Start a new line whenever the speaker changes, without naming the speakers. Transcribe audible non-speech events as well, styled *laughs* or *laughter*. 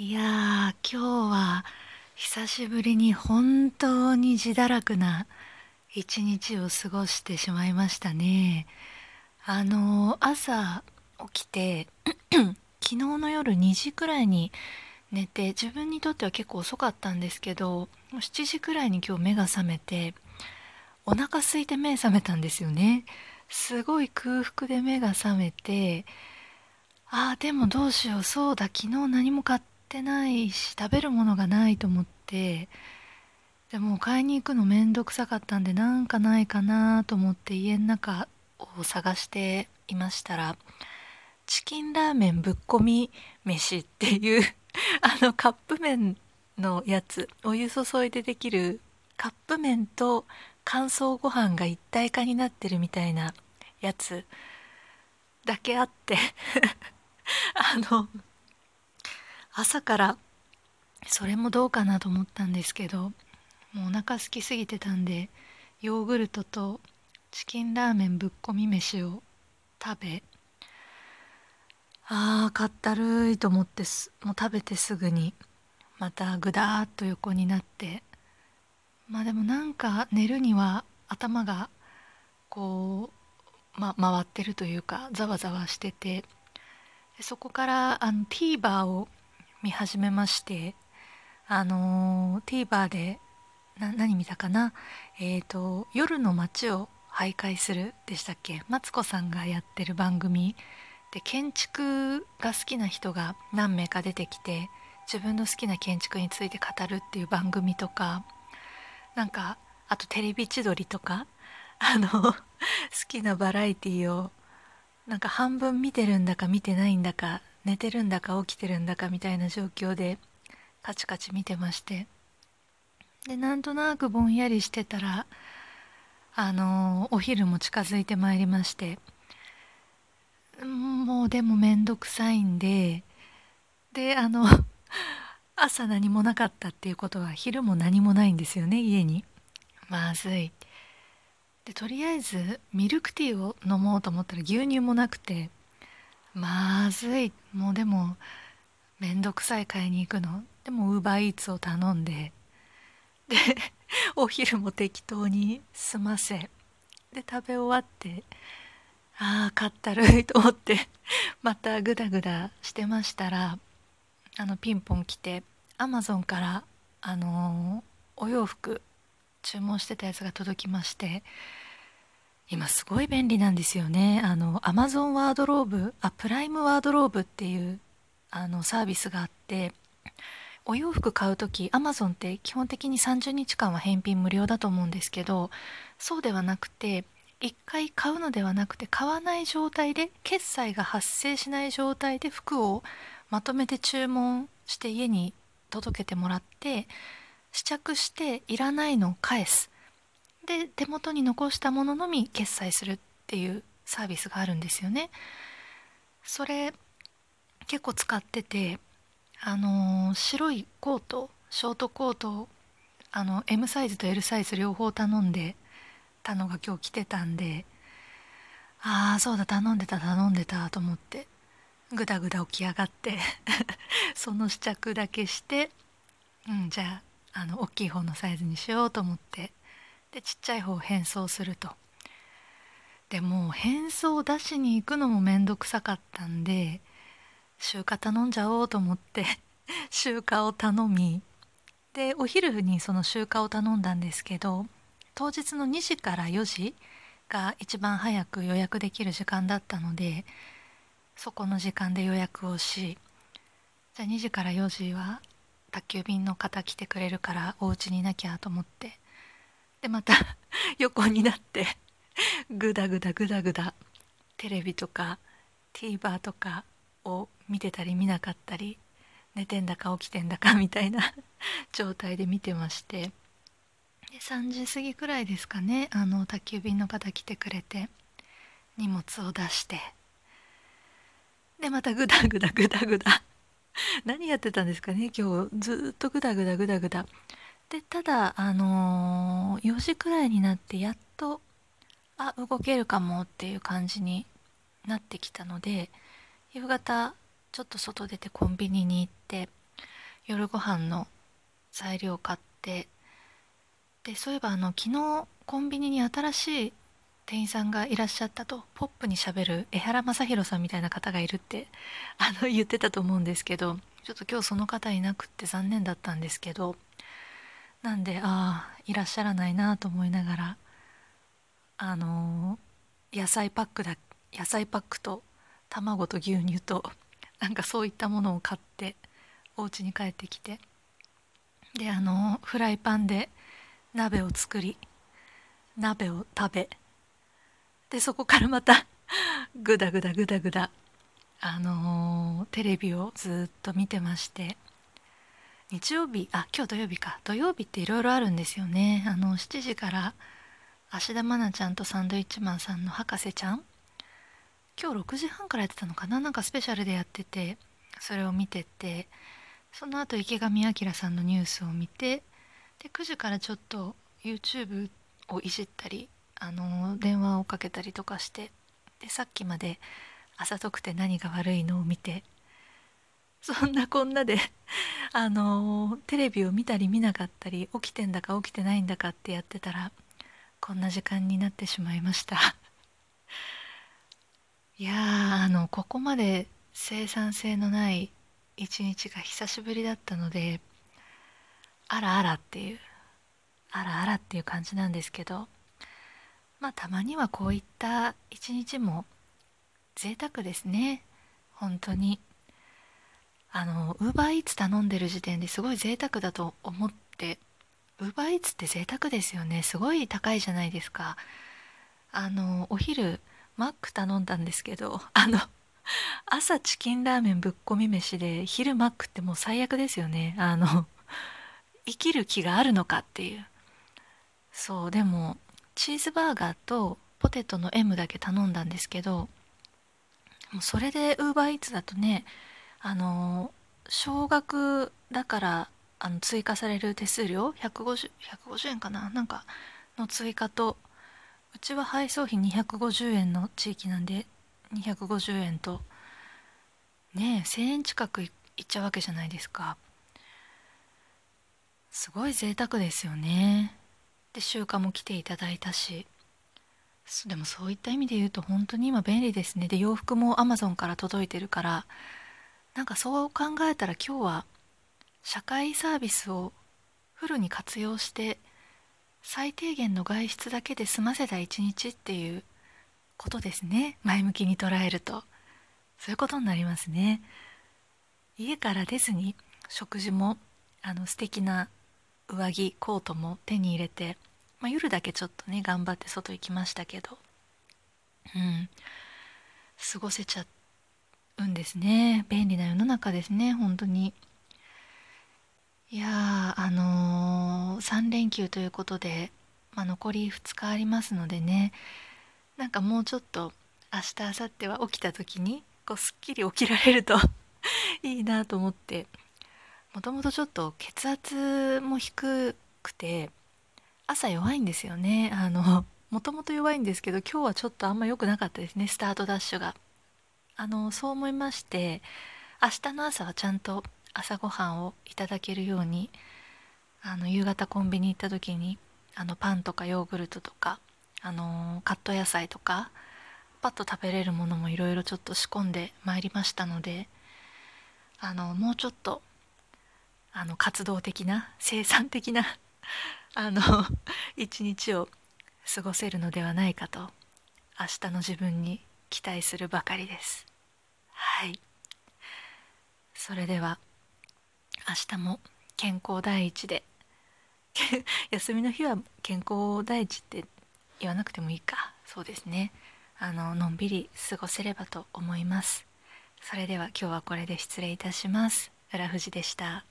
いやー、今日は久しぶりに本当に自堕落な一日を過ごしてしまいましたね。あの朝起きて *clears throat* 昨日の夜2時くらいに寝て自分にとっては結構遅かったんですけど7時くらいに今日目が覚めてお腹空いて目覚めたんですよね。すごい空腹で目が覚めてああでもどうしようそうだ昨日何も買ってないし食べるものがないと思ってでも買いに行くのめんどくさかったんでなんかないかなと思って家の中を探していましたらチキンラーメンぶっこみ飯っていう *laughs* あのカップ麺のやつお湯注いでできるカップ麺と乾燥ご飯が一体化になってるみたいなやつだけあって *laughs* あの朝から。それもどうかなと思ったんですけどもうお腹空きすぎてたんでヨーグルトとチキンラーメンぶっこみ飯を食べあーかったるいと思ってもう食べてすぐにまたぐだーっと横になってまあでもなんか寝るには頭がこう、ま、回ってるというかざわざわしててそこからあの TVer を見始めましてあの TVer でな何見たかな？えっ、ー、と「夜の街を徘徊する」でしたっけ？マツコさんがやってる番組。で建築が好きな人が何名か出てきて自分の好きな建築について語るっていう番組とかなんかあとテレビ千鳥とかあの *laughs* 好きなバラエティーをなんか半分見てるんだか見てないんだか寝てるんだか起きてるんだかみたいな状況でカチカチ見てまして。でなんとなくぼんやりしてたらあのお昼も近づいてまいりまして。もうでもめんどくさいんでであの *laughs* 朝何もなかったっていうことは昼も何もないんですよね家に。まずい。でとりあえずミルクティーを飲もうと思ったら牛乳もなくて。まずい。もうでもめんどくさい買いに行くの？でもウーバーイーツを頼んで。で *laughs* お昼も適当に済ませ。で食べ終わってああかったるいと思って *laughs* またグダグダしてましたらあのピンポン来てアマゾンからあのお洋服注文してたやつが届きまして今すごい便利なんですよね。あのアマゾンワードローブあプライムワードローブっていうあのサービスがあってお洋服買う時アマゾンって基本的に30日間は返品無料だと思うんですけどそうではなくて1回買うのではなくて買わない状態で決済が発生しない状態で服をまとめて注文して家に届けてもらって試着していらないのを返す。で手元に残したもののみ決済するっていうサービスがあるんですよね。それ結構使っててあの、白いコートショートコートあの M サイズと L サイズ両方頼んでたのが今日来てたんでああそうだ頼んでた頼んでたと思ってぐだぐだ起き上がって *laughs* その試着だけしてうんじゃああの大きい方のサイズにしようと思ってでちっちゃい方を変装すると。でも変装を出しに行くのも面倒くさかったんで集荷頼んじゃおうと思って *laughs* 集荷を頼みでお昼にその集荷を頼んだんですけど当日の2時から4時が一番早く予約できる時間だったのでそこの時間で予約をしじゃあ2時から4時は宅急便の方来てくれるからお家にいなきゃと思ってでまた *laughs* 横になってグダグダグダグダテレビとか TVer とかを見てたり見なかったり寝てんだか起きてんだかみたいな *laughs* 状態で見てまして。で3時過ぎくらいですかねあの宅急便の方来てくれて荷物を出して。でまたグダグダグダグダ。何やってたんですかね今日。ずっとグダグダグダグダ。でただあのー、4時くらいになってやっとあ動けるかもっていう感じになってきたので夕方ちょっと外出てコンビニに行って夜ご飯の材料買ってでそういえばあの昨日コンビニに新しい店員さんがいらっしゃったとポップにしゃべる江原正宏さんみたいな方がいるってあの言ってたと思うんですけどちょっと今日その方いなくって残念だったんですけどなんでああいらっしゃらないなと思いながらあのー、野菜パックだ野菜パックと卵と牛乳と *laughs* なんかそういったものを買ってお家に帰ってきてであのー、フライパンで鍋を作り鍋を食べでそこからまたグダグダグダグダあのー、テレビをずっと見てまして日曜日あ今日土曜日か。土曜日っていろいろあるんですよね。あの7時から芦田愛菜ちゃんとサンドイッチマンさんの博士ちゃん。今日6時半からやってたのかな？なんかスペシャルでやっててそれを見ててその後池上彰さんのニュースを見てで9時からちょっと YouTube をいじったりあの電話をかけたりとかしてでさっきまで「朝得て何が悪いの?」を見て *laughs* そんなこんなで *laughs* あのテレビを見たり見なかったり起きてんだか起きてないんだかってやってたらこんな時間になってしまいました。*laughs* いやあのここまで生産性のない一日が久しぶりだったのであらあらっていうあらあらっていう感じなんですけどまあたまにはこういった一日も贅沢ですね。本当に。あのウーバーイーツ頼んでる時点ですごい贅沢だと思ってウーバーイーツって贅沢ですよね。すごい高いじゃないですか。あのお昼マック頼んだんですけどあの朝チキンラーメンぶっこみ飯で昼マックってもう最悪ですよね。あの生きる気があるのかっていう。そうでもチーズバーガーとポテトの M だけ頼んだんですけどもうそれでウーバーイーツだとねあの少額だからあの追加される手数料？150, 150円かな？なんかの追加とうちは配送費250円の地域なんで250円とねえ1000円近くいっちゃうわけじゃないですか。すごい贅沢ですよね。で習慣も来ていただいたし。でもそういった意味で言うと本当に今便利ですね。で洋服も Amazon から届いてるからなんかそう考えたら今日は社会サービスをフルに活用して最低限の外出だけで済ませた一日っていうことですね。*laughs* 前向きに捉えると。そういうことになりますね。家から出ずに食事もあの素敵な上着コートも手に入れて、まあ、夜だけちょっとね頑張って外行きましたけど。うん。過ごせちゃっうんですね。便利な世の中ですね本当に。いやあのー、3連休ということで、まあ、残り2日ありますのでね。なんかもうちょっと明日明後日は起きた時にこうすっきり起きられると *laughs* いいなと思って。もともとちょっと血圧も低くて朝弱いんですよね。あのもともと弱いんですけど今日はちょっとあんま良くなかったですねスタートダッシュが。あのそう思いまして明日の朝はちゃんと朝ごはんをいただけるようにあの夕方コンビニ行った時にあのパンとかヨーグルトとかあのカット野菜とかパッと食べれるものもいろいろちょっと仕込んでまいりましたのであのもうちょっとあの活動的な生産的な *laughs* あの一日を過ごせるのではないかと明日の自分に期待するばかりです。はい。それでは明日も健康第一で *laughs* 休みの日は健康第一って言わなくてもいいか。そうですね。あののんびり過ごせればと思います。それでは今日はこれで失礼いたします。浦富士でした。